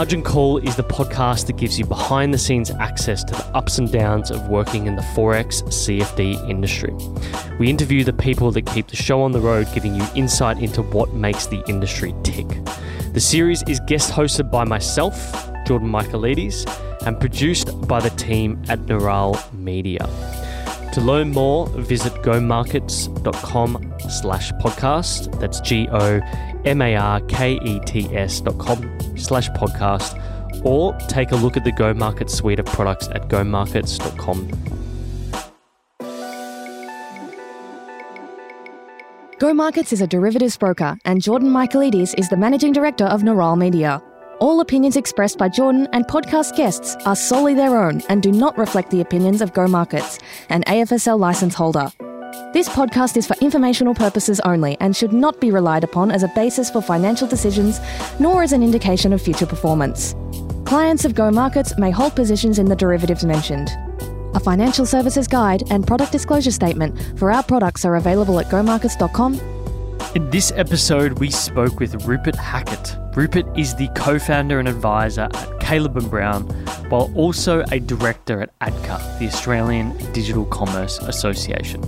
Margin Call is the podcast that gives you behind the scenes access to the ups and downs of working in the Forex CFD industry. We interview the people that keep the show on the road, giving you insight into what makes the industry tick. The series is guest hosted by myself, Jordan Michaelides, and produced by the team at Neural Media. To learn more, visit gomarkets.com slash podcast. That's G-O-M-A-R-K-E-T-S dot com slash podcast. Or take a look at the Go Markets suite of products at gomarkets.com. Go Markets is a derivatives broker, and Jordan Michaelides is the managing director of Neural Media. All opinions expressed by Jordan and podcast guests are solely their own and do not reflect the opinions of Go Markets, an AFSL license holder. This podcast is for informational purposes only and should not be relied upon as a basis for financial decisions nor as an indication of future performance. Clients of Go Markets may hold positions in the derivatives mentioned. A financial services guide and product disclosure statement for our products are available at gomarkets.com. In this episode, we spoke with Rupert Hackett. Rupert is the co founder and advisor at Caleb and Brown, while also a director at ADCA, the Australian Digital Commerce Association.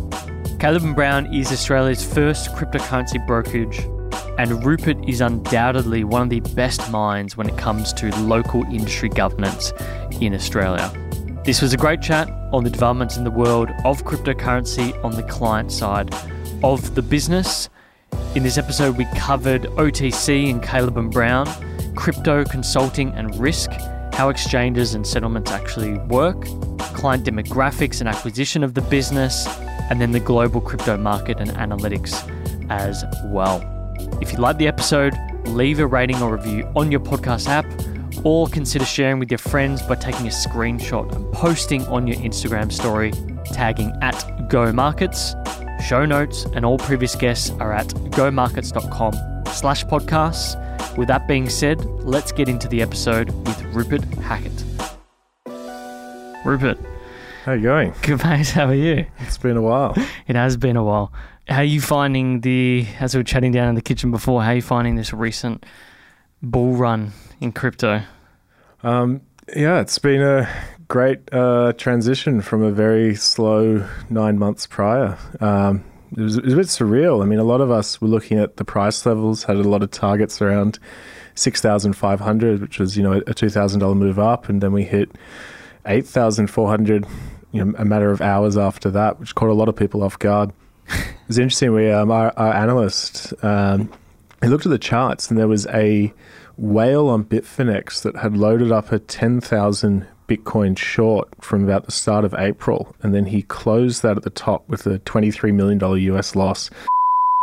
Caleb and Brown is Australia's first cryptocurrency brokerage, and Rupert is undoubtedly one of the best minds when it comes to local industry governance in Australia. This was a great chat on the developments in the world of cryptocurrency on the client side of the business. In this episode, we covered OTC and Caleb and Brown, crypto consulting and risk, how exchanges and settlements actually work, client demographics and acquisition of the business, and then the global crypto market and analytics as well. If you like the episode, leave a rating or review on your podcast app or consider sharing with your friends by taking a screenshot and posting on your Instagram story, tagging at Go Markets. Show notes and all previous guests are at gomarkets.com slash podcasts. With that being said, let's get into the episode with Rupert Hackett. Rupert, How are you going? good mate, how are you? It's been a while. It has been a while. How are you finding the, as we were chatting down in the kitchen before, how are you finding this recent bull run in crypto? Um, yeah, it's been a great uh, transition from a very slow nine months prior. Um, it, was, it was a bit surreal. I mean, a lot of us were looking at the price levels, had a lot of targets around six thousand five hundred, which was you know a two thousand dollar move up, and then we hit eight thousand four hundred. You know, a matter of hours after that, which caught a lot of people off guard. it was interesting. We um, our, our analyst um, he looked at the charts, and there was a whale on Bitfinex that had loaded up a 10,000 Bitcoin short from about the start of April. And then he closed that at the top with a $23 million US loss.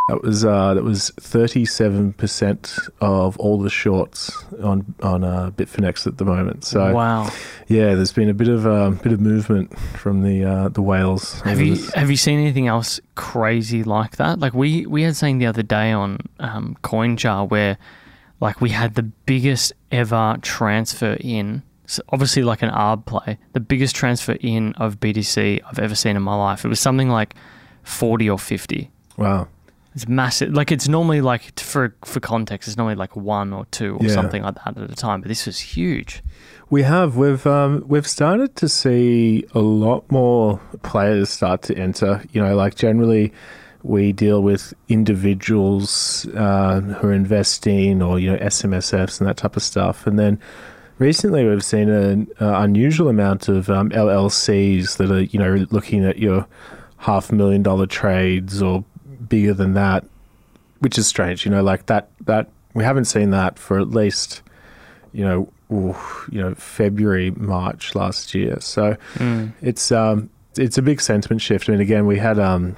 That was uh, that was 37% of all the shorts on on uh, Bitfinex at the moment. So wow. yeah, there's been a bit of a bit of movement from the uh, the whales. Have you this- have you seen anything else crazy like that? Like we we had something the other day on um, CoinJar where like we had the biggest ever transfer in. So obviously, like an ARB play, the biggest transfer in of BTC I've ever seen in my life. It was something like forty or fifty. wow. It's massive. Like it's normally like for for context, it's normally like one or two or Yeah. something like that at a time. But this was huge. We have we've um, we've started to see a lot more players start to enter. You know, like generally we deal with individuals uh, who are investing or you know SMSFs and that type of stuff, and then recently we've seen an uh, unusual amount of um, LLCs that are you know looking at your half million dollar trades or bigger than that, which is strange. You know, like that that we haven't seen that for at least you know, ooh, you know, February, March last year. So Mm. it's um, it's a big sentiment shift. I mean, again, we had um,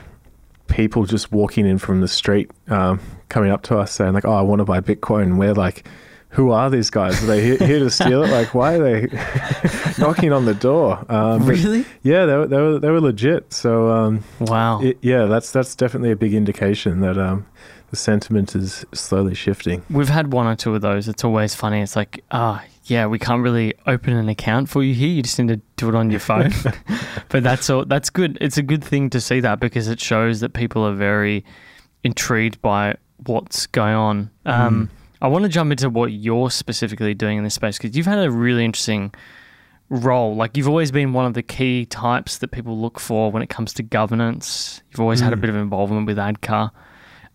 people just walking in from the street, um, coming up to us saying like, "Oh, I want to buy Bitcoin." And we're like, "Who are these guys? Are they here, here to steal it? Like, why are they knocking on the door?" Um, Really? yeah, they were, they were they were legit. So um, Wow. it, yeah, that's that's definitely a big indication that um, the sentiment is slowly shifting. We've had one or two of those. It's always funny. It's like, ah, yeah, we can't really open an account for you here. You just need to do it on your phone. but that's all. That's good. It's a good thing to see that because it shows that people are very intrigued by what's going on. Um, I want to jump into what you're specifically doing in this space because you've had a really interesting role. Like you've always been one of the key types that people look for when it comes to governance. You've always mm. had a mm. bit of involvement with ADCA.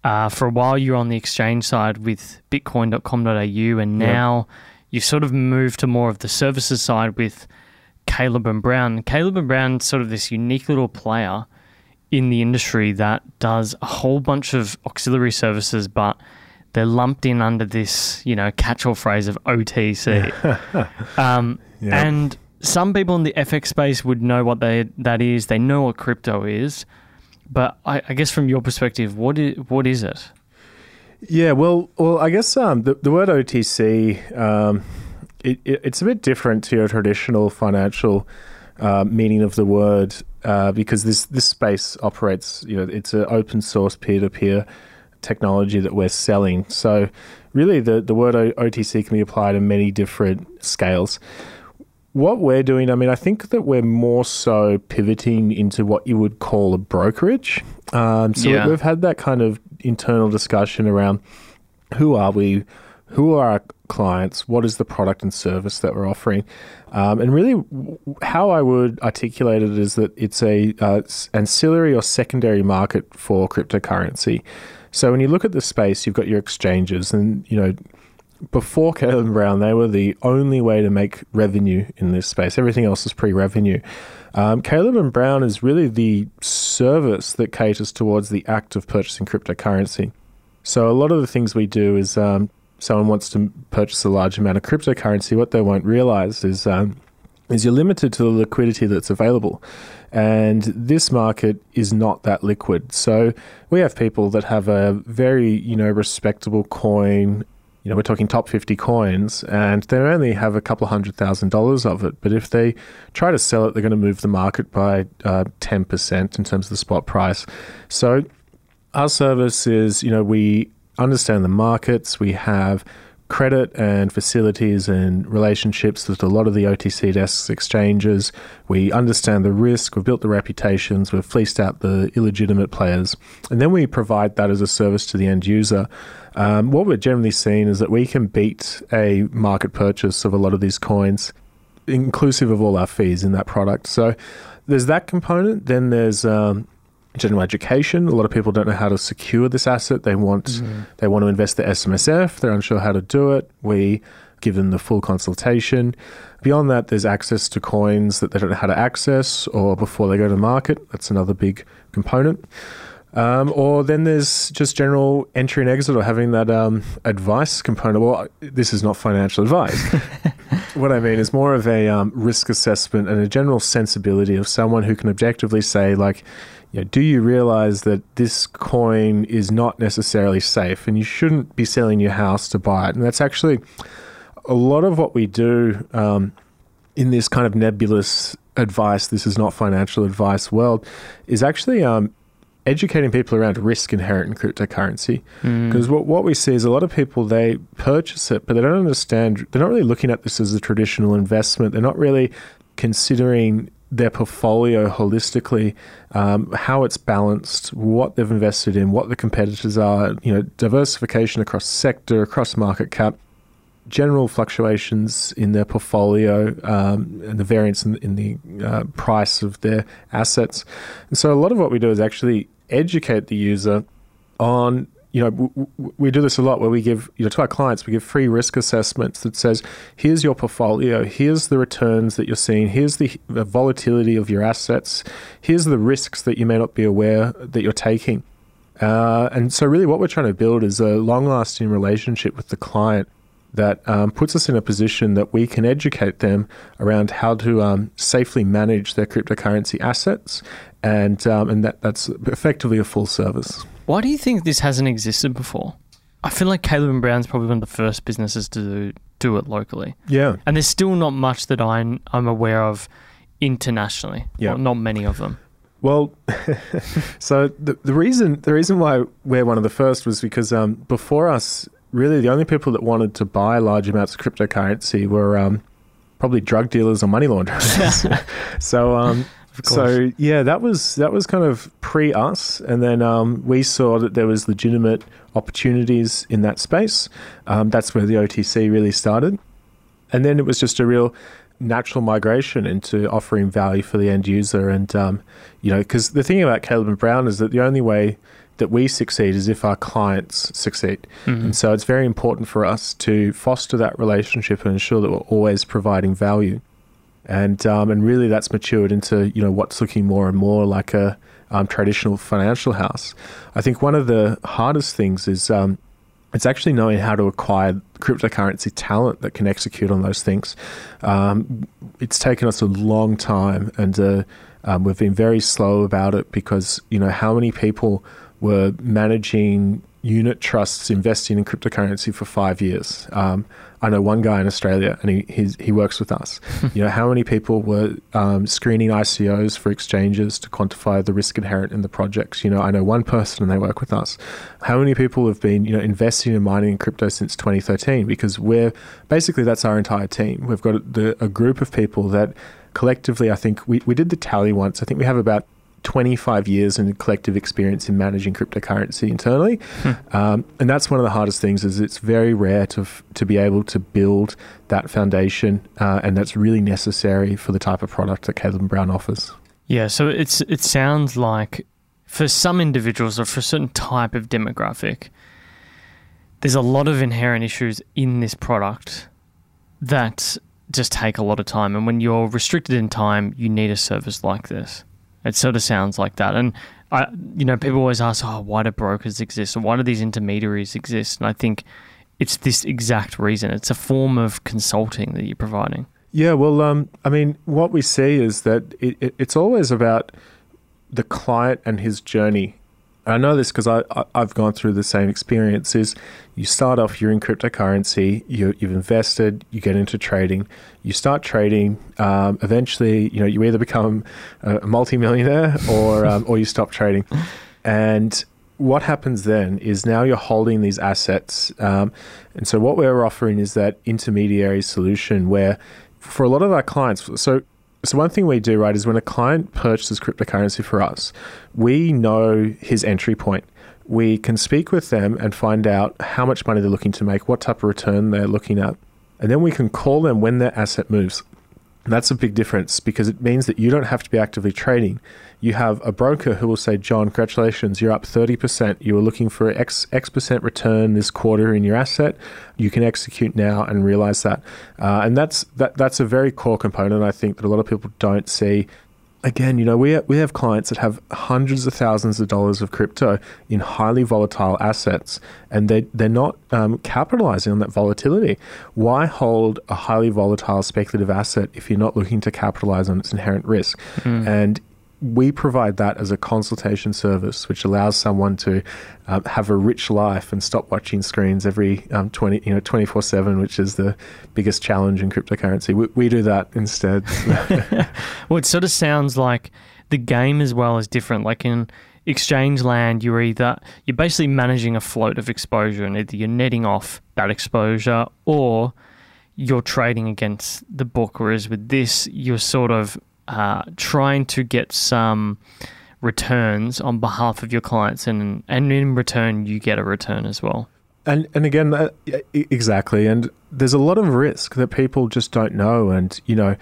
Uh, for a while, you were on the exchange side with Bitcoin.com.au, and now yep. you've sort of moved to more of the services side with Caleb and Brown. Caleb and Brown, sort of this unique little player in the industry that does a whole bunch of auxiliary services, but they're lumped in under this, you know, catch-all phrase of OTC. um, yep. And some people in the FX space would know what they that is. They know what crypto is, but I, I guess from your perspective, what is what is it? Yeah, well, well, I guess um, the the word OTC um, it, it, it's a bit different to your traditional financial uh, meaning of the word uh, because this this space operates. You know, it's an open source peer to peer technology that we're selling. So, really, the the word OTC can be applied in many different scales what we're doing, I mean, I think that we're more so pivoting into what you would call a brokerage. Um, so yeah. we've had that kind of internal discussion around who are we, who are our clients, what is the product and service that we're offering, um, and really how I would articulate it is that it's a uh, ancillary or secondary market for cryptocurrency. So when you look at the space, you've got your exchanges, and you know before Caleb Brown, they were the only way to make revenue in this space. Everything else is pre-revenue. Um, Caleb and Brown is really the service that caters towards the act of purchasing cryptocurrency. So a lot of the things we do is um, someone wants to purchase a large amount of cryptocurrency. What they won't realize is um, is you're limited to the liquidity that's available. And this market is not that liquid. So we have people that have a very, you know, respectable coin you know, we're talking top 50 coins, and they only have a couple hundred thousand dollars of it. But if they try to sell it, they're going to move the market by uh, 10% in terms of the spot price. So our service is, you know, we understand the markets, we have credit and facilities and relationships with a lot of the OTC desks exchanges. We understand the risk, we've built the reputations, we've fleeced out the illegitimate players, and then we provide that as a service to the end user. Um, what we're generally seeing is that we can beat a market purchase of a lot of these coins, inclusive of all our fees in that product. So there's that component. Then there's um, general education. A lot of people don't know how to secure this asset. They want mm-hmm. they want to invest the SMSF. They're unsure how to do it. We give them the full consultation. Beyond that, there's access to coins that they don't know how to access or before they go to market. That's another big component. Um, or then there's just general entry and exit or having that um, advice component. Well, this is not financial advice. what I mean is more of a um, risk assessment and a general sensibility of someone who can objectively say, like, you know, do you realize that this coin is not necessarily safe and you shouldn't be selling your house to buy it? And that's actually a lot of what we do um, in this kind of nebulous advice, this is not financial advice world, is actually um, educating people around risk inherent in cryptocurrency. Because mm. what, what we see is a lot of people, they purchase it, but they don't understand, they're not really looking at this as a traditional investment. They're not really considering their portfolio holistically, um, how it's balanced, what they've invested in, what the competitors are, you know, diversification across sector, across market cap, general fluctuations in their portfolio, um, and the variance in, in the uh, price of their assets. And so, a lot of what we do is actually educate the user on you know, we do this a lot where we give, you know, to our clients, we give free risk assessments that says, here's your portfolio, here's the returns that you're seeing, here's the, the volatility of your assets, here's the risks that you may not be aware that you're taking. Uh, and so, really, what we're trying to build is a long lasting relationship with the client that um, puts us in a position that we can educate them around how to um, safely manage their cryptocurrency assets, and um, and that that's effectively a full service. Why do you think this hasn't existed before? I feel like Caleb and Brown's probably one of the first businesses to do, do it locally. Yeah, and there's still not much that I'm I'm aware of internationally. Yeah, well, not many of them. Well, so the the reason the reason why we're one of the first was because um, before us really the only people that wanted to buy large amounts of cryptocurrency were um, probably drug dealers or money launderers. so um. So yeah, that was that was kind of pre us, and then um, we saw that there was legitimate opportunities in that space. Um, that's where the OTC really started, and then it was just a real natural migration into offering value for the end user. And um, you know, because the thing about Caleb and Brown is that the only way that we succeed is if our clients succeed. Mhm. And so it's very important for us to foster that relationship and ensure that we're always providing value. And um, and really that's matured into you know what's looking more and more like a um, traditional financial house. I think one of the hardest things is um, it's actually knowing how to acquire cryptocurrency talent that can execute on those things. Um, it's taken us a long time, and uh, um, we've been very slow about it because you know how many people were managing unit trusts investing in cryptocurrency for five years. Um, I know one guy in Australia, and he he's, he works with us. you know how many people were um, screening ICOs for exchanges to quantify the risk inherent in the projects. You know, I know one person, and they work with us. How many people have been you know investing in mining in crypto since 2013? Because we're basically that's our entire team. We've got the, a group of people that collectively, I think we, we did the tally once. I think we have about 25 years in collective experience in managing cryptocurrency internally. Um, and that's one of the hardest things is it's very rare to, f- to be able to build that foundation. Uh, and that's really necessary for the type of product that Caleb Brown offers. Yeah, so it's it sounds like for some individuals or for a certain type of demographic, there's a lot of inherent issues in this product that just take a lot of time. And when you're restricted in time, you need a service like this. It sort of sounds like that. And I, you know, people always ask, "Oh, why do brokers exist? Or why do these intermediaries exist?" And I think it's this exact reason. It's a form of consulting that you're providing. Yeah, well, um, I mean, what we see is that it, it, it's always about the client and his journey. I know this because I, I, I've gone through the same experience. Is you start off, you're in cryptocurrency, you, you've invested, you get into trading, you start trading. Um, eventually, you know, you either become a, a multimillionaire or um, or you stop trading. And what happens then is now you're holding these assets, um, and so what we're offering is that intermediary solution where, for a lot of our clients, so so one thing we do right is when a client purchases cryptocurrency for us, we know his entry point. We can speak with them and find out how much money they're looking to make, what type of return they're looking at, and then we can call them when their asset moves. And that's a big difference because it means that you don't have to be actively trading. You have a broker who will say, John, congratulations, you're up 30%. You were looking for X, X percent return this quarter in your asset. You can execute now and realize that. Uh, and that's, that, that's a very core component, I think, that a lot of people don't see. Again, you know, we, we have clients that have hundreds of thousands of dollars of crypto in highly volatile assets, and they, they're not um, capitalizing on that volatility. Why hold a highly volatile speculative asset if you're not looking to capitalize on its inherent risk? And we provide that as a consultation service, which allows someone to um, have a rich life and stop watching screens every um, twenty, you know, twenty four seven, which is the biggest challenge in cryptocurrency. We, we do that instead. Well, it sort of sounds like the game as well is different. Like in exchange land, you're either you're basically managing a float of exposure, and either you're netting off that exposure or you're trading against the book. Whereas with this, you're sort of uh, trying to get some returns on behalf of your clients, and and in return, you get a return as well. And and again, exactly. And there's a lot of risk that people just don't know. And you know,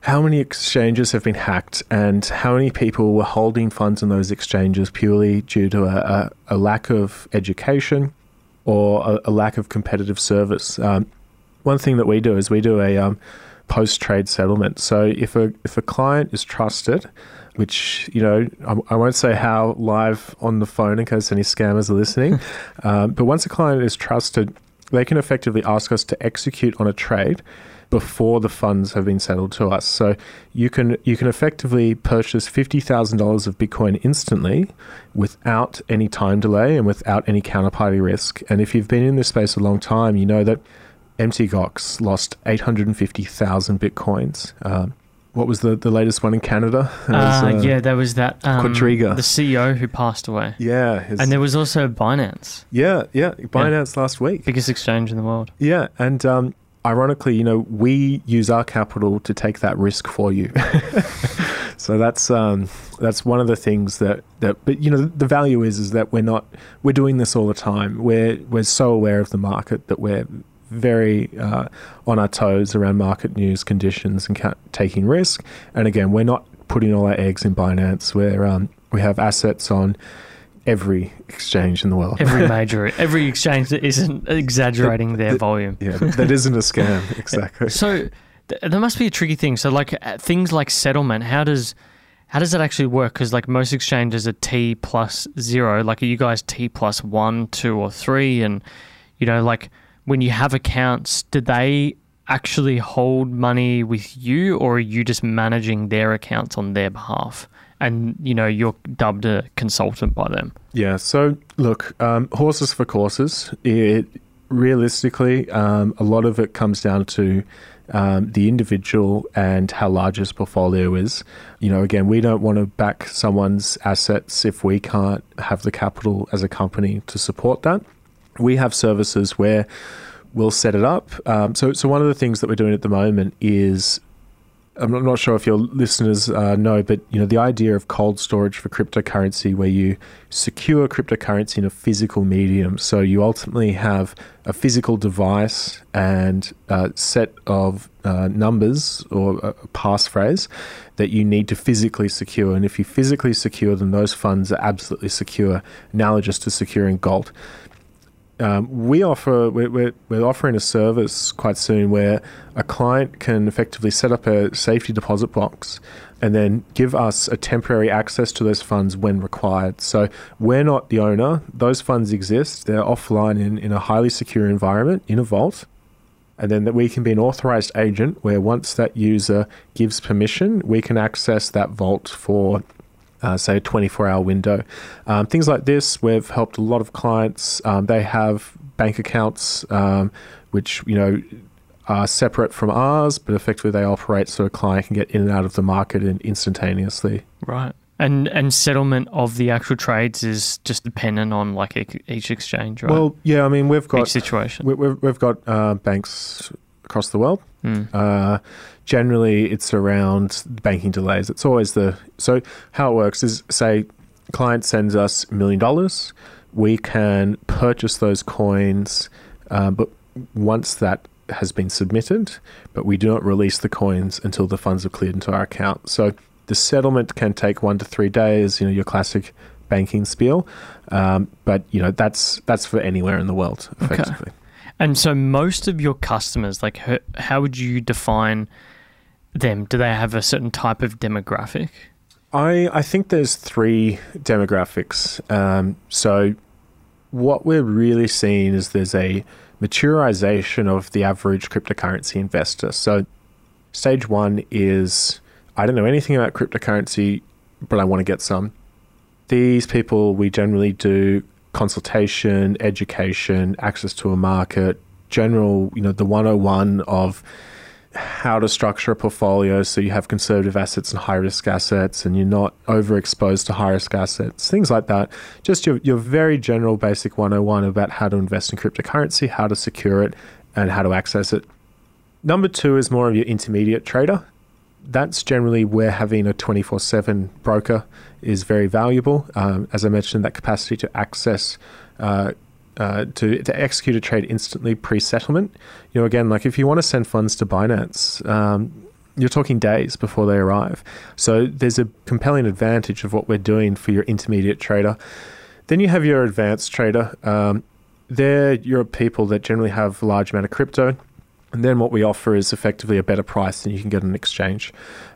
how many exchanges have been hacked, and how many people were holding funds in those exchanges purely due to a, a, a lack of education or a, a lack of competitive service. Um, one thing that we do is we do a um, post trade settlement. So if a if a client is trusted, which you know I, I won't say how live on the phone in case any scammers are listening, um, but once a client is trusted, they can effectively ask us to execute on a trade before the funds have been settled to us. So you can you can effectively purchase fifty thousand dollars of Bitcoin instantly without any time delay and without any counterparty risk. And if you've been in this space a long time, you know that MT Gox lost eight hundred and fifty thousand Bitcoins. Um, what was the, the latest one in Canada? Was, Uh, uh, yeah, there was that um, Quadriga. the CEO who passed away, Yeah, his- and there was also Binance, yeah, yeah. Binance last week. biggest exchange in the world. Yeah, and um, ironically, you know, we use our capital to take that risk for you. so that's um, that's one of the things that, that but you know the value is is that we're not we're doing this all the time. We're we're so aware of the market that we're very uh, on our toes around market news conditions and ca- taking risk. And again, we're not putting all our eggs in Binance. Where um, we have assets on every exchange in the world. Every major, every exchange that isn't exaggerating their volume. Yeah, that isn't a scam. Exactly. So th- there must be a tricky thing. So like uh, things like settlement, how does how does that actually work? Because like most exchanges are T plus zero. Like are you guys T plus one, two, or three? And you know, like when you have accounts, do they actually hold money with you, or are you just managing their accounts on their behalf? And you know, you're dubbed a consultant by them. Yeah. So look, um, horses for courses. It realistically, um, a lot of it comes down to um, the individual and how large his portfolio is. You know, again, we don't want to back someone's assets if we can't have the capital as a company to support that. We have services where we'll set it up. Um, so, so one of the things that we're doing at the moment is I'm not sure if your listeners uh, know, but you know the idea of cold storage for cryptocurrency, where you secure cryptocurrency in a physical medium. So you ultimately have a physical device and a set of uh, numbers or a passphrase that you need to physically secure. And if you physically secure them, those funds are absolutely secure, analogous to securing gold um, we offer we're, we're, offering a service quite soon where a client can effectively set up a safety deposit box and then give us a temporary access to those funds when required. So we're not the owner; those funds exist. They're offline in, in a highly secure environment in a vault. And then that we can be an authorized agent where once that user gives permission, we can access that vault for uh, say a 24 hour window. Um, things like this, we've helped a lot of clients. Um, they have bank accounts um, which, you know, are separate from ours, but effectively they operate so a client can get in and out of the market instantaneously. Right. And and settlement of the actual trades is just dependent on like each exchange, right? Well, yeah, I mean we've got each situation. We, have we've got uh, banks across the world. Mm. Uh, generally, it's around banking delays. It's always the so how it works is say client sends us a million dollars, we can purchase those coins, uh, but once that has been submitted, but we do not release the coins until the funds are cleared into our account. So the settlement can take one to three days. You know your classic banking spiel, um, but you know that's that's for anywhere in the world effectively. Okay. And so, most of your customers, like, how would you define them? Do they have a certain type of demographic? I I think there's three demographics. Um, so, what we're really seeing is there's a maturization of the average cryptocurrency investor. So, stage one is I don't know anything about cryptocurrency, but I want to get some. These people we generally do consultation, education, access to a market, general, you know, the 101 of how to structure a portfolio so you have conservative assets and high risk assets and you're not overexposed to high risk assets, things like that. Just your, your very general basic 101 about how to invest in cryptocurrency, how to secure it, and how to access it. Number two is more of your intermediate trader that's generally where having a 24 7 broker is very valuable. Um, as I mentioned, that capacity to access. Uh, uh, to, to execute a trade instantly pre-settlement, you know, again, like if you want to send funds to Binance, um, you're talking days before they arrive. So there's a compelling advantage of what we're doing for your intermediate trader. Then you have your advanced trader. Um, they're your people that generally have a large amount of crypto and then what we offer is effectively a better price than you can get on an exchange.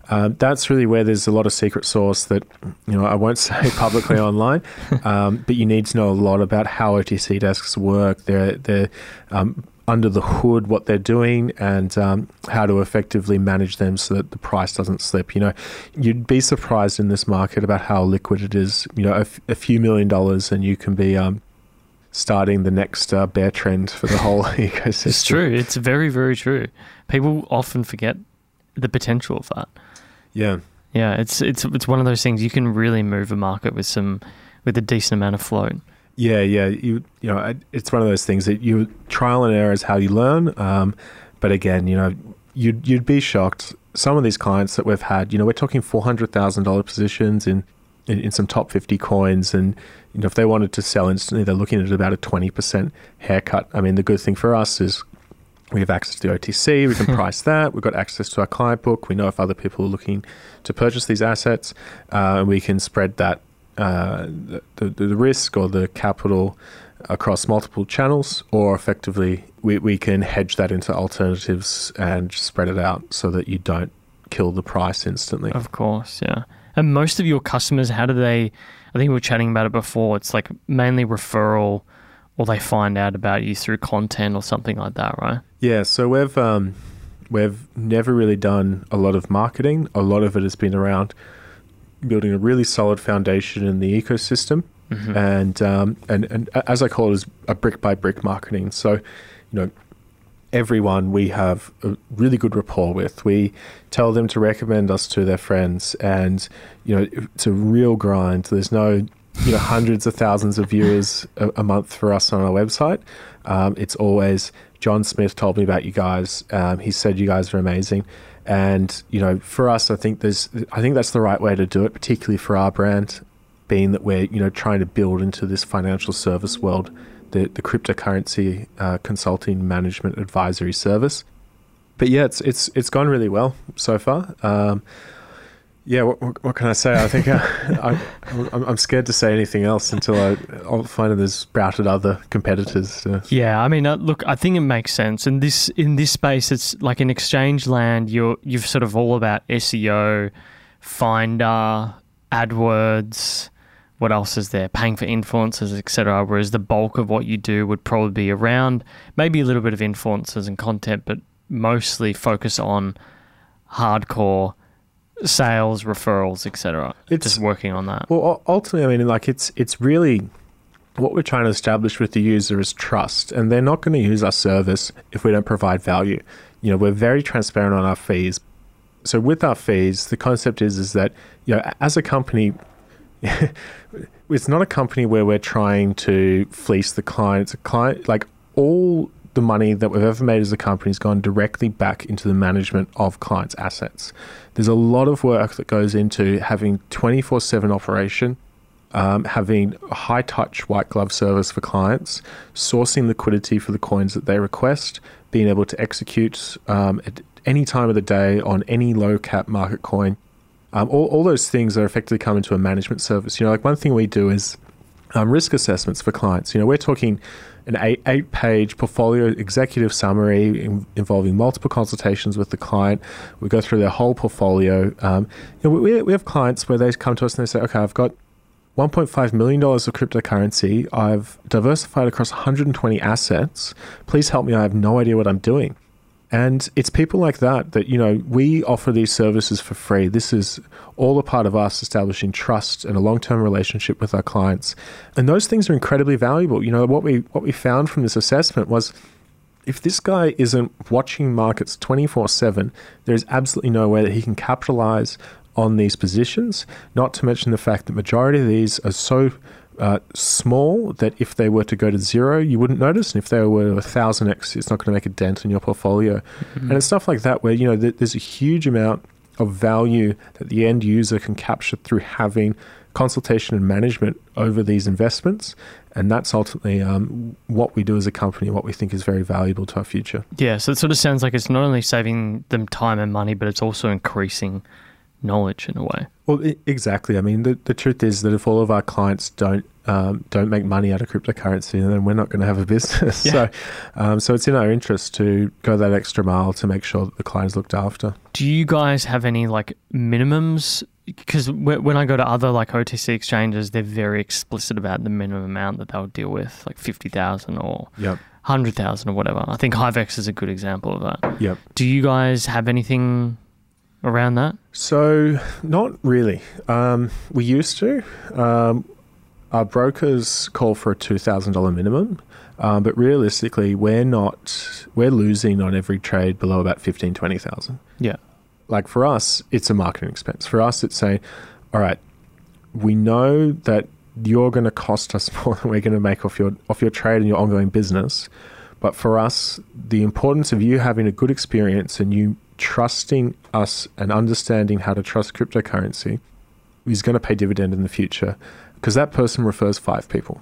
Um, that's really where there's a lot of secret sauce that you know I won't say publicly online, um, but you need to know a lot about how OTC desks work. They're they're um, under the hood, what they're doing, and um, how to effectively manage them so that the price doesn't slip. You know, you'd be surprised in this market about how liquid it is. You know, a, f- a few million dollars, and you can be um, starting the next uh, bear trend for the whole ecosystem. It's true. It's very, very true. People often forget the potential of that. Yeah. Yeah, it's it's it's one of those things you can really move a market with some with a decent amount of float. Yeah, yeah. You you know, it's one of those things that you trial and error is how you learn. Um, but again, you know, you'd you'd be shocked some of these clients that we've had, you know, we're talking four hundred thousand dollar positions in, in in some top fifty coins, and you know, if they wanted to sell instantly, they're looking at about a twenty percent haircut. I mean, the good thing for us is we have access to the OTC. We can price that. We've got access to our client book. We know if other people are looking to purchase these assets, uh, and we can spread that uh, the, the, the risk or the capital across multiple channels, or effectively we, we can hedge that into alternatives and spread it out so that you don't kill the price instantly. Of course, yeah. And most of your customers, how do they? I think we were chatting about it before. It's like mainly referral, or they find out about you through content or something like that, right? Yeah, so we've um, we've never really done a lot of marketing. A lot of it has been around building a really solid foundation in the ecosystem, Mm-hmm. and um, and and as I call it, is a brick by brick marketing. So, you know, everyone we have a really good rapport with. We tell them to recommend us to their friends, and you know, it's a real grind. There's no you know hundreds of thousands of viewers a, a month for us on our website. Um, it's always John Smith told me about you guys. Um, he said you guys are amazing, and you know, for us, I think there's I think that's the right way to do it, particularly for our brand, being that we're you know trying to build into this financial service world, the the cryptocurrency uh, consulting management advisory service. But yeah, it's it's it's gone really well so far. Um, yeah, what, what, what can I say? I think uh, I, I'm, I'm scared to say anything else until I, I'll find there's sprouted other competitors. To, Yeah, I mean, uh, look, I think it makes sense. And this in this space, it's like in exchange land. You're you've sort of all about SEO, Finder, AdWords. What else is there? Paying for influencers, etc. Whereas the bulk of what you do would probably be around maybe a little bit of influencers and content, but mostly focus on hardcore sales, referrals, etc. It's- Just working on that. Well, ultimately, I mean, like it's it's really what we're trying to establish with the user is trust, and they're not going to use our service if we don't provide value. You know, we're very transparent on our fees. So with our fees, the concept is is that you know, as a company, it's not a company where we're trying to fleece the client. It's a client like all the money that we've ever made as a company has gone directly back into the management of clients' assets. There's a lot of work that goes into having 24 7 operation, um, having high touch white glove service for clients, sourcing liquidity for the coins that they request, being able to execute um, at any time of the day on any low cap market coin. Um, all, all those things are effectively come into a management service. You know, like one thing we do is um, risk assessments for clients. You know, we're talking an eight, eight page portfolio executive summary in, involving multiple consultations with the client. We go through their whole portfolio. Um, you know, we, we have clients where they come to us and they say, okay, I've got $1.5 million of cryptocurrency. I've diversified across 120 assets. Please help me. I have no idea what I'm doing. And it's people like that that, you know, we offer these services for free. This is all a part of us establishing trust and a long term relationship with our clients. And those things are incredibly valuable. You know, what we what we found from this assessment was if this guy isn't watching markets 24 7, there's absolutely no way that he can capitalize on these positions. Not to mention the fact that majority of these are so uh, small that if they were to go to zero, you wouldn't notice. And if they were a thousand X, it's not going to make a dent in your portfolio. And it's stuff like that where, you know, th- there's a huge amount of value that the end user can capture through having consultation and management over these investments. And that's ultimately um, what we do as a company, what we think is very valuable to our future. Yeah, so it sort of sounds like it's not only saving them time and money, but it's also increasing knowledge in a way. Well, exactly. I mean, the, the truth is that if all of our clients don't um, don't make money out of cryptocurrency, then we're not going to have a business. Yeah. So, um, so it's in our interest to go that extra mile to make sure that the client's looked after. Do you guys have any like minimums? Because when I go to other like OTC exchanges, they're very explicit about the minimum amount that they'll deal with, like fifty thousand or Yep. hundred thousand or whatever. I think Hivex is a good example of that. Yep. Do you guys have anything around that? So, not really. Um, we used to. Um, our brokers call for a two thousand dollar minimum, um, but realistically, we're not. We're losing on every trade below about fifteen twenty thousand. Yeah. like for us, it's a marketing expense. For us, it's saying, all right, we know that you're going to cost us more than we're going to make off your off your trade and your ongoing business. But for us, the importance of you having a good experience and you trusting us and understanding how to trust cryptocurrency is going to pay dividend in the future because that person refers five people.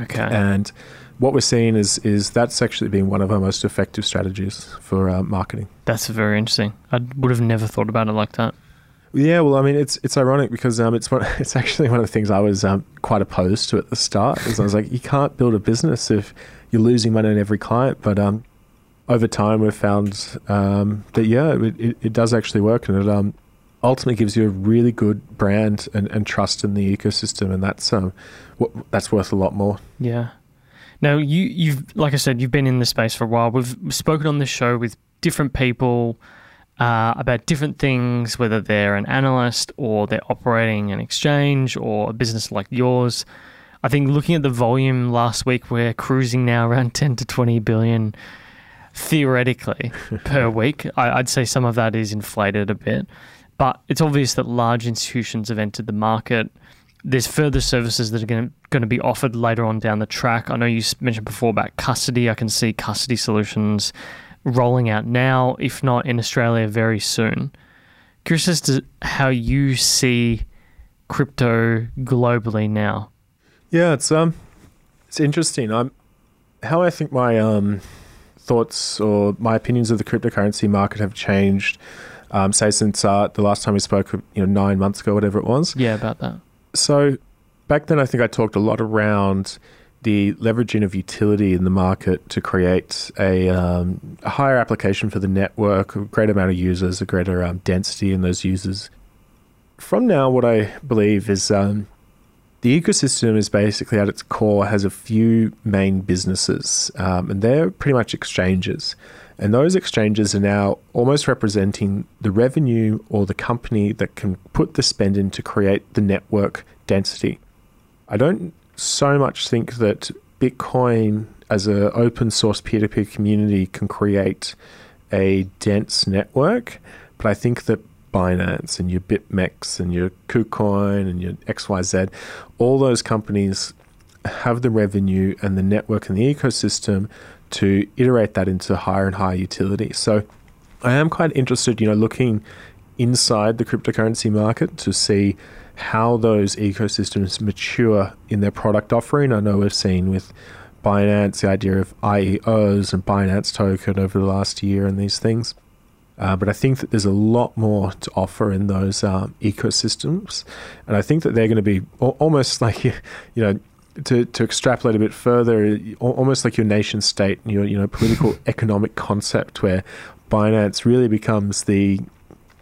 Okay. And what we're seeing is is that's actually been one of our most effective strategies for uh, marketing. That's very interesting. I would have never thought about it like that. Yeah, well, I mean, it's it's ironic because um, it's one, it's actually one of the things I was um, quite opposed to at the start. Is I was like, you can't build a business if you're losing money on every client. But um, over time, we've found um, that yeah, it, it, it, does actually work, and it um, ultimately gives you a really good brand and, and trust in the ecosystem, and that's um, what, that's worth a lot more. Yeah. Now you you've like I said, you've been in the space for a while. We've spoken on this show with different people uh, about different things, whether they're an analyst or they're operating an exchange or a business like yours. I think looking at the volume last week, we're cruising now around 10 to 20 billion theoretically per week. I, would say some of that is inflated a bit, but it's obvious that large institutions have entered the market. There's further services that are going to, going to be offered later on down the track. I know you mentioned before about custody. I can see custody solutions rolling out now, if not in Australia very soon. Curious as to how you see crypto globally now. Yeah, it's um, it's interesting. I'm how I think my um thoughts or my opinions of the cryptocurrency market have changed. Um, say since uh, the last time we spoke, you know, nine months ago, whatever it was. Yeah, about that. So back then, I think I talked a lot around the leveraging of utility in the market to create a, um, a higher application for the network, a greater amount of users, a greater um, density in those users. From now, what I believe is um, the ecosystem is basically at its core has a few main businesses, um, and they're pretty much exchanges. And those exchanges are now almost representing the revenue or the company that can put the spend in to create the network density. I don't so much think that Bitcoin as an open source peer to peer community can create a dense network, but I think that Binance and your BitMEX and your KuCoin and your XYZ, all those companies have the revenue and the network and the ecosystem to iterate that into higher and higher utility. So I am quite interested, you know, looking inside the cryptocurrency market to see how those ecosystems mature in their product offering. I know we've seen with Binance the idea of IEOs and Binance token over the last year and these things. Uh, but I think that there's a lot more to offer in those um, ecosystems, and I think that they're going to be almost like you know to, to extrapolate a bit further, almost like your nation state, your you know political economic concept, where Binance really becomes the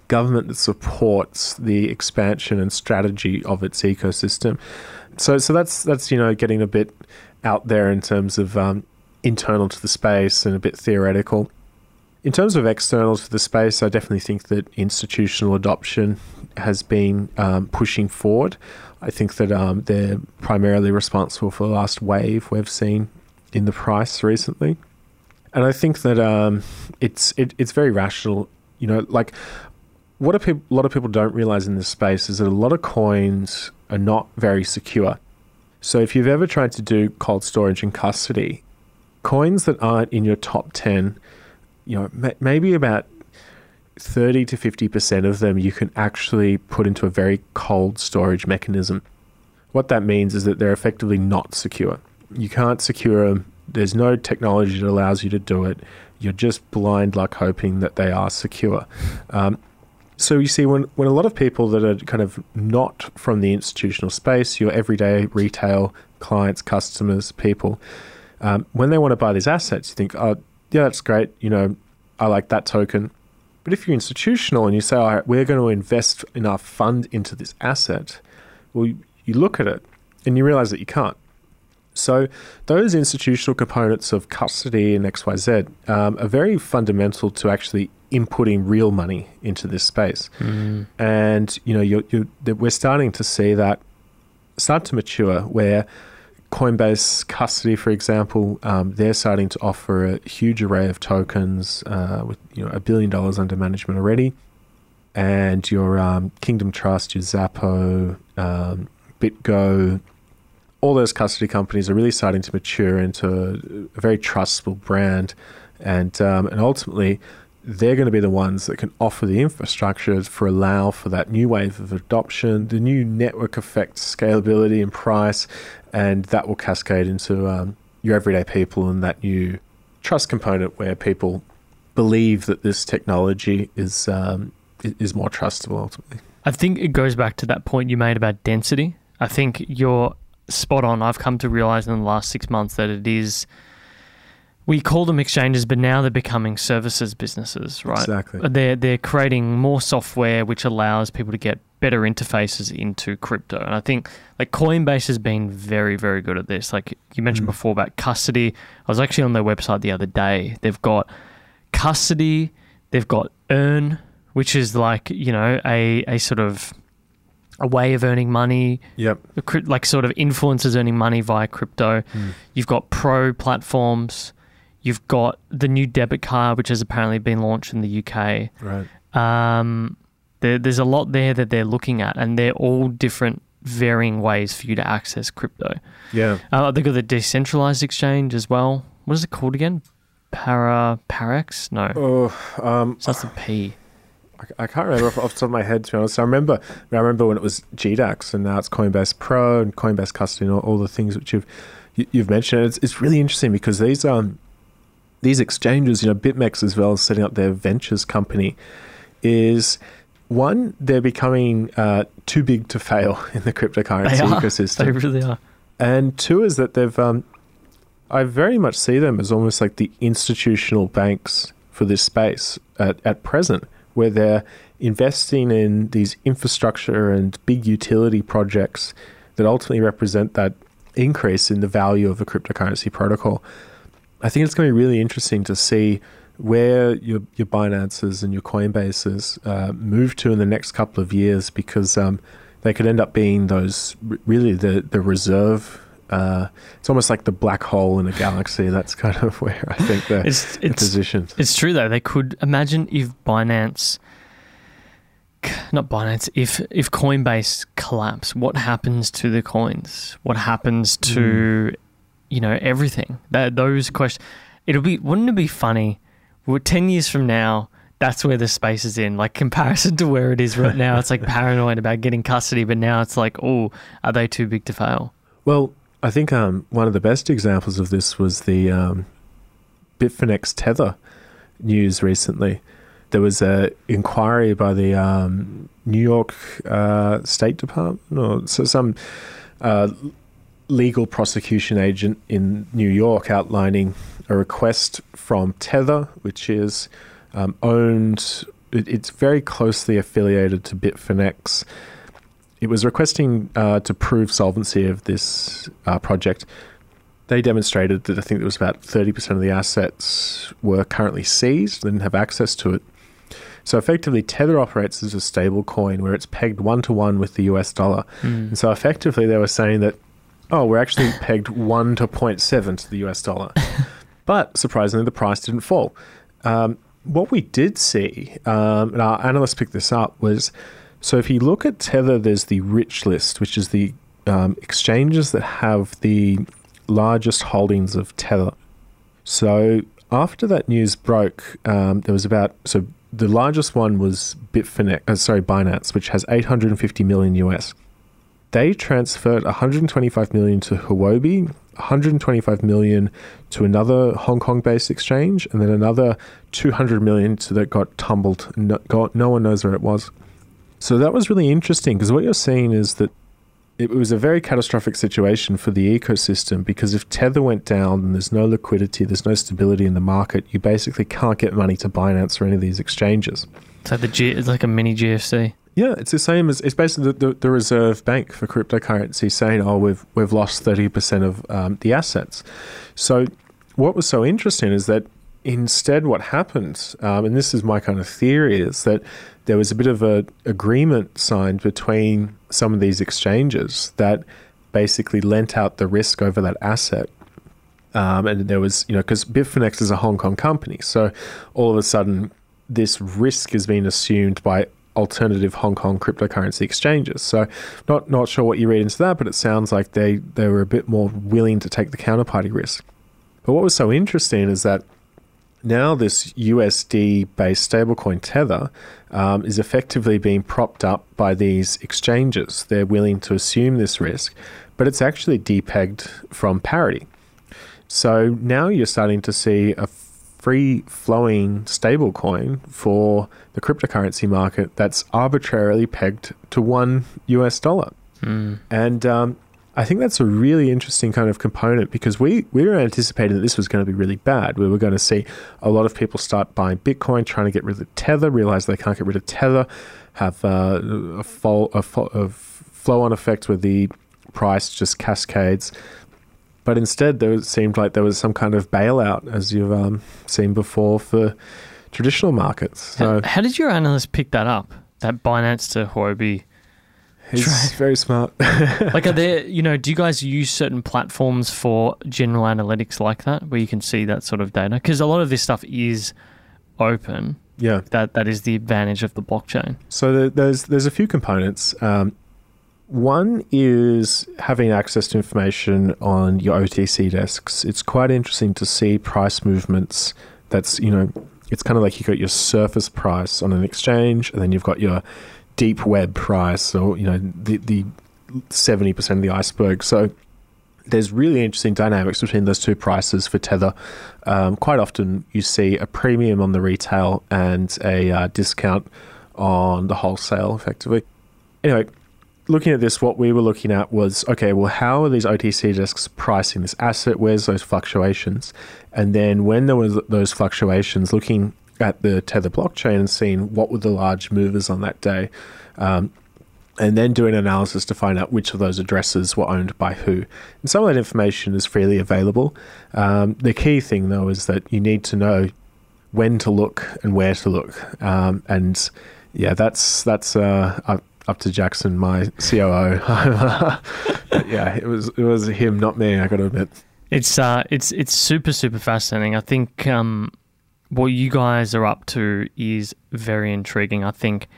government that supports the expansion and strategy of its ecosystem. So, so that's that's you know getting a bit out there in terms of um, internal to the space and a bit theoretical. In terms of externals to the space, I definitely think that institutional adoption has been um, pushing forward. I think that um, they're primarily responsible for the last wave we've seen in the price recently, and I think that um, it's it, it's very rational. You know, like what a, pe- a lot of people don't realize in this space is that a lot of coins are not very secure. So if you've ever tried to do cold storage and custody, coins that aren't in your top 10, you know, maybe about 30 to 50% of them you can actually put into a very cold storage mechanism. What that means is that they're effectively not secure. You can't secure them. There's no technology that allows you to do it. You're just blind luck hoping that they are secure. Um, so you see, when, when a lot of people that are kind of not from the institutional space, your everyday retail clients, customers, people, um, when they want to buy these assets, you think, oh, yeah, that's great. You know, I like that token. But if you're institutional and you say, all right, we're going to invest enough fund into this asset, well, you, you look at it and you realize that you can't. So those institutional components of custody and XYZ um, are very fundamental to actually inputting real money into this space. Mm. And you know, you're, you're, we're starting to see that start to mature where Coinbase custody, for example, um, they're starting to offer a huge array of tokens uh, with you know a billion dollars under management already, and your um, Kingdom Trust, your Xapo, um, BitGo, all those custody companies are really starting to mature into a very trustable brand, and um, and ultimately they're going to be the ones that can offer the infrastructure for allow for that new wave of adoption, the new network effect, scalability, and price, and that will cascade into um, your everyday people and that new trust component where people believe that this technology is um, is more trustable ultimately. I think it goes back to that point you made about density. I think you're spot on. I've come to realize in the last six months that it is. We call them exchanges, but now they're becoming services businesses, right? Exactly. They're they're creating more software which allows people to get better interfaces into crypto. And I think like Coinbase has been very, very good at this. Like you mentioned Mm. before about custody. I was actually on their website the other day. They've got custody, they've got earn, which is like, you know, a, a sort of a way of earning money, Yep. like sort of influencers earning money via crypto. Mm. You've got pro platforms. You've got the new debit card, which has apparently been launched in the UK. Right. Um, there, there's a lot there that they're looking at, and they're all different, varying ways for you to access crypto. Yeah. Uh, they've got the decentralized exchange as well. What is it called again? Para Parex? No, Oh, um, P. I, I can't remember off, off the top of my head to be honest. I remember. I remember when it was GDAX, and now it's Coinbase Pro and Coinbase Custody, and all, all the things which you've you, you've mentioned. It's it's really interesting because these um these exchanges, you know, BitMEX as well as setting up their ventures company, is one they're becoming uh, too big to fail in the cryptocurrency They ecosystem. They really are. And two is that they've, um, I very much see them as almost like the institutional banks for this space at, at present, where they're investing in these infrastructure and big utility projects that ultimately represent that increase in the value of a cryptocurrency protocol. I think it's going to be really interesting to see where your your Binances and your Coinbases uh, move to in the next couple of years because um, they could end up being those really the the reserve. Uh, it's almost like the black hole in a galaxy. That's kind of where I think they're, It's it's positioned. it's true though. They could imagine if Binance, not Binance, if if Coinbase collapse, what happens to the coins? What happens to you know everything? That those questions. It'll be. Wouldn't it be funny? Well, ten years from now. That's where the space is in. Like comparison to where it is right now, it's like paranoid about getting custody, but now it's like, oh, are they too big to fail? Well, I think um, one of the best examples of this was the um, Bitfinex Tether news recently. There was an inquiry by the um, New York uh, State Department or so some uh, legal prosecution agent in New York outlining a request from Tether, which is um, owned. It, it's very closely affiliated to Bitfinex. It was requesting uh, to prove solvency of this uh, project. They demonstrated that I think it was about 30% of the assets were currently seized, they didn't have access to it. So effectively, Tether operates as a stable coin where it's pegged one to one with the US dollar. Mm. And so effectively, they were saying that, oh, we're actually pegged 1 to 0.7 to the US dollar. but surprisingly, the price didn't fall. Um, what we did see, um, and our analysts picked this up, was so if you look at Tether, there's the rich list, which is the um, exchanges that have the largest holdings of Tether. So after that news broke, um, there was about so the largest one was Bitfinex, uh, sorry, Binance, which has 850 million US. They transferred 125 million to Huobi, 125 million to another Hong Kong-based exchange, and then another 200 million to that got tumbled. No, got, no one knows where it was. So that was really interesting because what you're seeing is that it was a very catastrophic situation for the ecosystem because if Tether went down and there's no liquidity, there's no stability in the market, you basically can't get money to Binance or any of these exchanges. So the G, it's like a mini GFC. Yeah, it's the same as it's basically the, the, the reserve bank for cryptocurrency saying, "Oh, we've we've lost thirty percent of um, the assets." So, what was so interesting is that instead, what happened, um, and this is my kind of theory, is that there was a bit of a agreement signed between some of these exchanges that basically lent out the risk over that asset. Um, and there was, you know, because Bitfinex is a Hong Kong company, so all of a sudden this risk is being assumed by alternative Hong Kong cryptocurrency exchanges. So, not not sure what you read into that, but it sounds like they they were a bit more willing to take the counterparty risk. But what was so interesting is that now this USD based stablecoin Tether um, is effectively being propped up by these exchanges. They're willing to assume this risk, but it's actually depegged from parity. So now you're starting to see a free flowing stablecoin for the cryptocurrency market that's arbitrarily pegged to one US dollar. Mm. And um, I think that's a really interesting kind of component because we, we were anticipating that this was going to be really bad. We were going to see a lot of people start buying Bitcoin, trying to get rid of Tether, realize they can't get rid of Tether, have uh, a, fall, a, fo- a flow on effect where the price just cascades. But instead, there seemed like there was some kind of bailout, as you've um, seen before, for traditional markets. So how, how did your analyst pick that up? That Binance to Huobi He's Try. very smart. like, are there, you know, do you guys use certain platforms for general analytics like that where you can see that sort of data? Because a lot of this stuff is open. yeah. That That is the advantage of the blockchain. So there- there's there's a few components. Um, one is having access to information on your OTC desks. It's quite interesting to see price movements. That's you know, it's kind of like you got your surface price on an exchange, and then you've got your deep web price, or you know, the the seventy percent of the iceberg. So there's really interesting dynamics between those two prices for Tether. Um, quite often, you see a premium on the retail and a uh, discount on the wholesale, effectively. Anyway, looking at this, what we were looking at was okay, well, how are these OTC desks pricing this asset? Where's those fluctuations? And then when there was those fluctuations, looking at the Tether blockchain and seeing what were the large movers on that day. Um, and then doing analysis to find out which of those addresses were owned by who. And some of that information is freely available. Um, the key thing, though, is that you need to know when to look and where to look. Um, and yeah, that's that's uh, up, to Jackson, my COO. Yeah, it was it was him, not me. I got to admit. It's uh, it's it's super super fascinating. I think um, what you guys are up to is very intriguing. I think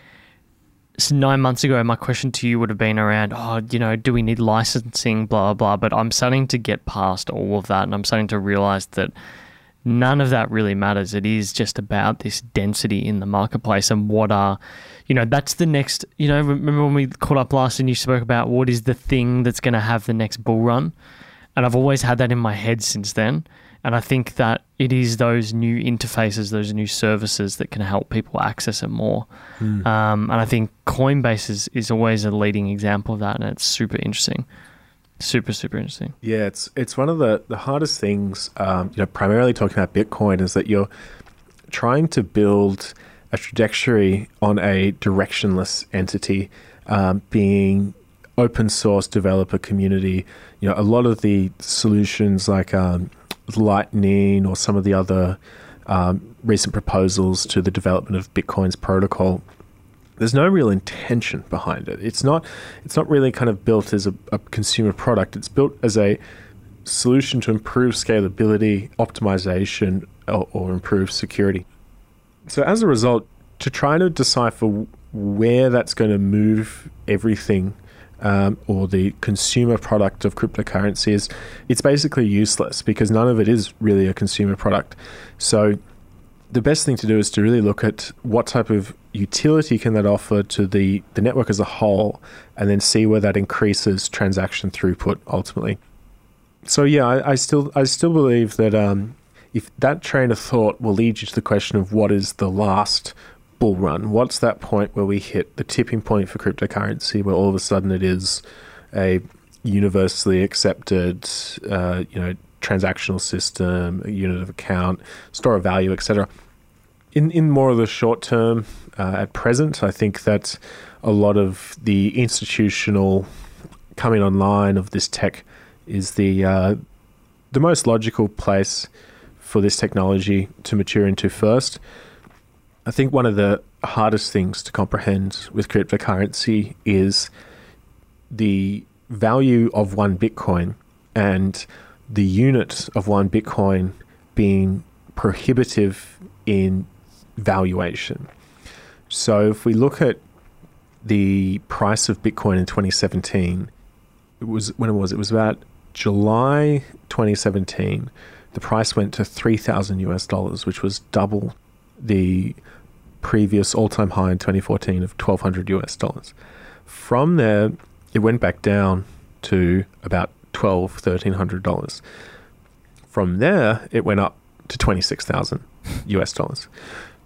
nine months ago, my question to you would have been around, oh, you know, do we need licensing, blah blah. But I'm starting to get past all of that, and I'm starting to realize that none of that really matters. It is just about this density in the marketplace and what are, you know, that's the next. You know, remember when we caught up last and you spoke about what is the thing that's going to have the next bull run, and I've always had that in my head since then. And I think that it is those new interfaces, those new services that can help people access it more. Um, and I think Coinbase is, is always a leading example of that, and it's super interesting. Super, super interesting. Yeah, it's it's one of the, the hardest things. Um, you know, primarily talking about Bitcoin is that you're trying to build a trajectory on a directionless entity, um, being open source developer community. You know, a lot of the solutions like um, Lightning or some of the other um, recent proposals to the development of Bitcoin's protocol there's no real intention behind it. It's not it's not really kind of built as a, a consumer product. It's built as a solution to improve scalability, optimization, or, or improve security. So as a result, to try to decipher where that's going to move everything um, or the consumer product of cryptocurrency is it's basically useless because none of it is really a consumer product. So the best thing to do is to really look at what type of utility can that offer to the, the network as a whole and then see where that increases transaction throughput ultimately. So yeah, I, I still I still believe that um, if that train of thought will lead you to the question of what is the last bull run, what's that point where we hit the tipping point for cryptocurrency where all of a sudden it is a universally accepted uh, you know transactional system, a unit of account, store of value, etc. In in more of the short term, uh, at present, I think that a lot of the institutional coming online of this tech is the uh, the most logical place for this technology to mature into first. I think one of the hardest things to comprehend with cryptocurrency is the value of one Bitcoin and the unit of one Bitcoin being prohibitive in valuation. So if we look at the price of Bitcoin in 2017, it was when it was it was about July 2017. the price went to 3,000 US dollars, which was double the previous all time high in 2014 of 1,200 US dollars. From there, it went back down to about 12, 1300 dollars. From there, it went up to 26,000 US dollars.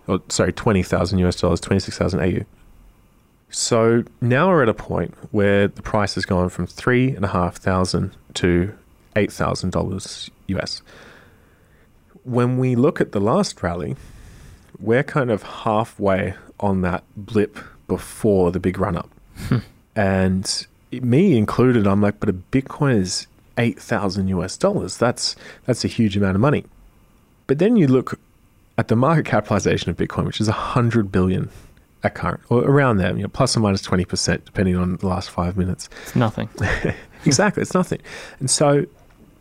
Or, sorry, 20,000 US dollars, 26,000 AU. So now we're at a point where the price has gone from three and a half thousand to eight thousand dollars US. When we look at the last rally, we're kind of halfway on that blip before the big run up. Hmm. and me included, I'm like, but a Bitcoin is eight thousand US dollars. That's that's a huge amount of money. But then you look at the market capitalization of Bitcoin, which is a hundred billion at current or around there, you know, plus or minus minus twenty percent, depending on the last five minutes. It's nothing. exactly, it's nothing. And so,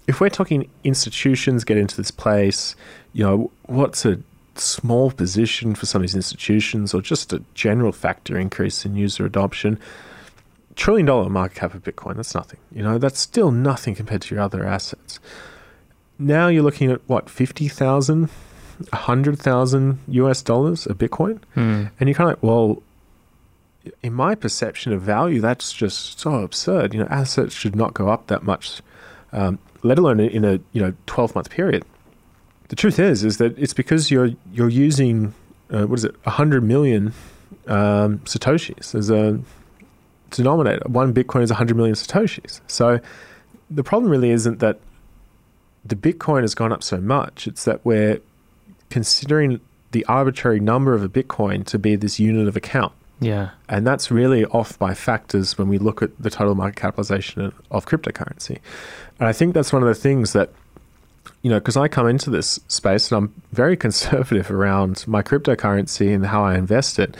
if we're talking institutions get into this place, you know, what's a small position for some of these institutions, or just a general factor increase in user adoption? Trillion dollar market cap of Bitcoin, that's nothing. You know, that's still nothing compared to your other assets. Now you're looking at what, 50,000 hundred thousand US dollars a Bitcoin, Hmm. and you're kind of like, well, in my perception of value, that's just so absurd. You know, assets should not go up that much, um, let alone in a you know twelve month period. The truth is, is that it's because you're you're using uh, what is it, hundred million um, satoshis as a denominator. One Bitcoin is hundred million satoshis. So the problem really isn't that the Bitcoin has gone up so much. It's that we're considering the arbitrary number of a Bitcoin to be this unit of account. Yeah. And that's really off by factors when we look at the total market capitalization of cryptocurrency. And I think that's one of the things that, you know, because I come into this space and I'm very conservative around my cryptocurrency and how I invest it.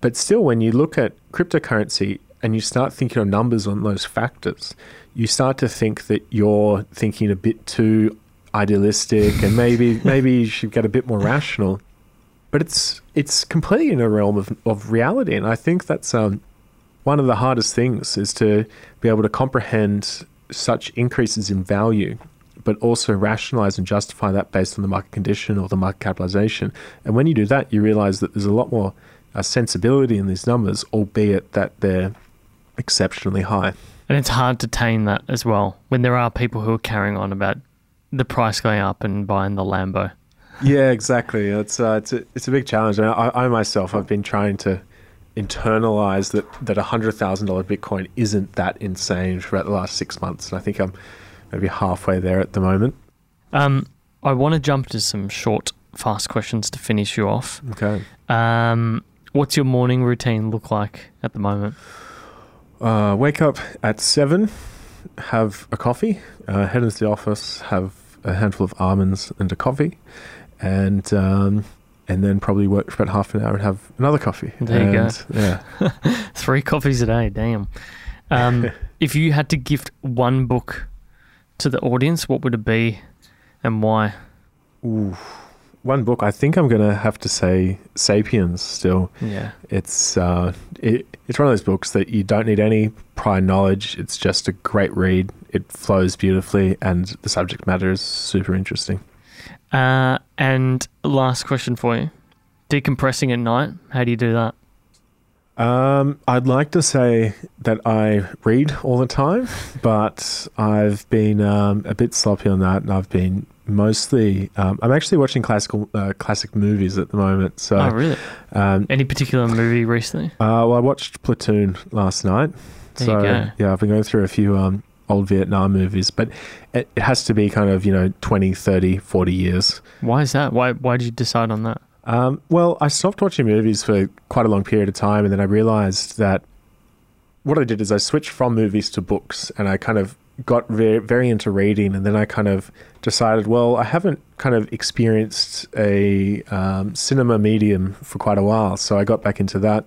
But still, when you look at cryptocurrency and you start thinking of numbers on those factors, you start to think that you're thinking a bit too idealistic and maybe maybe you should get a bit more rational. But it's it's completely in a realm of, of reality. And i think that's um, one of the hardest things is to be able to comprehend such increases in value but also rationalize and justify that based on the market condition or the market capitalization. And when you do that you realize that there's a lot more uh, sensibility in these numbers albeit that they're exceptionally high. And it's hard to tame that as well when there are people who are carrying on about the price going up and buying the Lambo. Yeah, exactly. It's uh, it's a it's a big challenge. I, I, I myself, I've been trying to internalize that that a hundred thousand dollar Bitcoin isn't that insane for about the last six months, and I think I'm maybe halfway there at the moment. Um, I want to jump to some short, fast questions to finish you off. Okay. Um, what's your morning routine look like at the moment? Uh, wake up at seven, have a coffee, uh, head into the office, have a handful of almonds and a coffee, and um, and then probably work for about half an hour and have another coffee. There you go. Yeah. Three coffees a day, damn. Um, if you had to gift one book to the audience, what would it be and why? Ooh, one book. I think I'm gonna have to say *Sapiens*. Still, Yeah. it's uh, it, it's one of those books that you don't need any prior knowledge. It's just a great read. It flows beautifully, and the subject matter is super interesting. Uh, and last question for you. Decompressing at night, how do you do that? Um, I'd like to say that I read all the time, but I've been um, a bit sloppy on that, and I've been mostly. Um, I'm actually watching classical uh, classic movies at the moment. So, oh, really? um, Any particular movie recently? uh, well, I watched Platoon last night. There so you go. yeah, I've been going through a few um, old Vietnam movies, but it, it has to be kind of you know 20, 30, 40 years. Why is that? Why Why did you decide on that? Um, well, I stopped watching movies for quite a long period of time, and then I realized that what I did is I switched from movies to books, and I kind of got very, very into reading, and then I kind of decided, well, I haven't kind of experienced a um, cinema medium for quite a while, so I got back into that,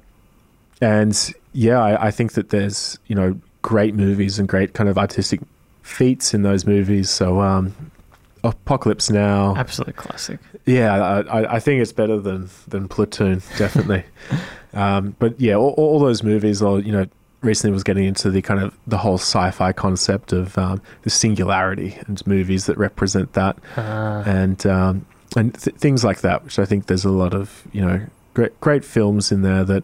and yeah, I, I think that there's you know great movies and great kind of artistic feats in those movies. So, um, Apocalypse Now, Absolute classic. yeah, I, I- think it's better than than Platoon, definitely. um, but yeah, all, all those movies are you know recently was getting into the kind of the whole sci-fi concept of um, the singularity and movies that represent that, Uh, and um, and th- things like that. Which I think there's a lot of you know great great films in there that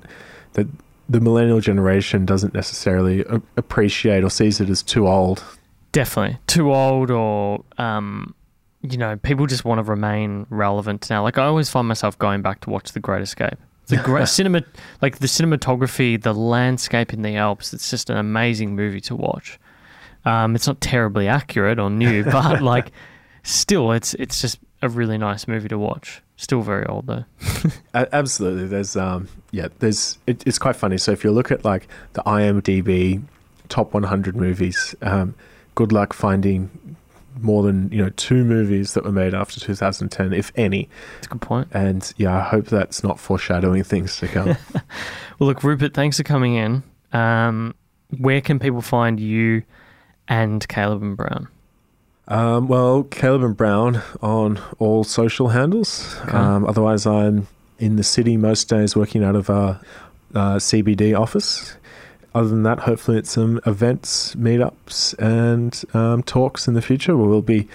that the millennial generation doesn't necessarily appreciate or sees it as too old. definitely too old, or um, you know, people just want to remain relevant now. Like I always find myself going back to watch The Great Escape. The great cinema, like the cinematography, the landscape in the Alps. It's just an amazing movie to watch. Um, it's not terribly accurate or new, but like, still, it's it's just a really nice movie to watch. Still very old though. Absolutely, there's um yeah there's it, it's quite funny. So if you look at like the IMDb top 100 movies, um, good luck finding more than you know two movies that were made after 2010, if any. That's a good point. And yeah, I hope that's not foreshadowing things to come. Well, look, Rupert, thanks for coming in. Um, where can people find you and Caleb and Brown? Um, well, Caleb and Brown on all social handles. Okay. Um, otherwise, I'm in the city most days working out of our uh, CBD office. Other than that, hopefully, it's some events, meetups, and um, talks in the future where we'll be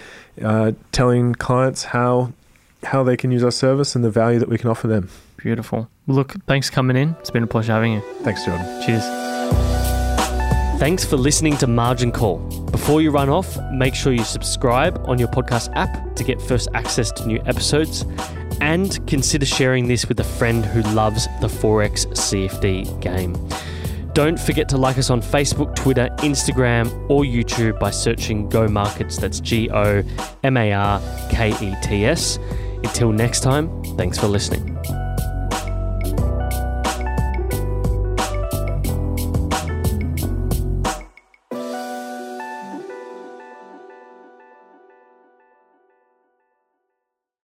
uh, telling clients how how they can use our service and the value that we can offer them. Beautiful. Look, thanks for coming in. It's been a pleasure having you. Thanks, Jordan. Cheers. Thanks for listening to Margin Call. Before you run off, make sure you subscribe on your podcast app to get first access to new episodes and consider sharing this with a friend who loves the Forex CFD game. Don't forget to like us on Facebook, Twitter, Instagram, or YouTube by searching Go Markets. That's G O M A R K E T S. Until next time, thanks for listening.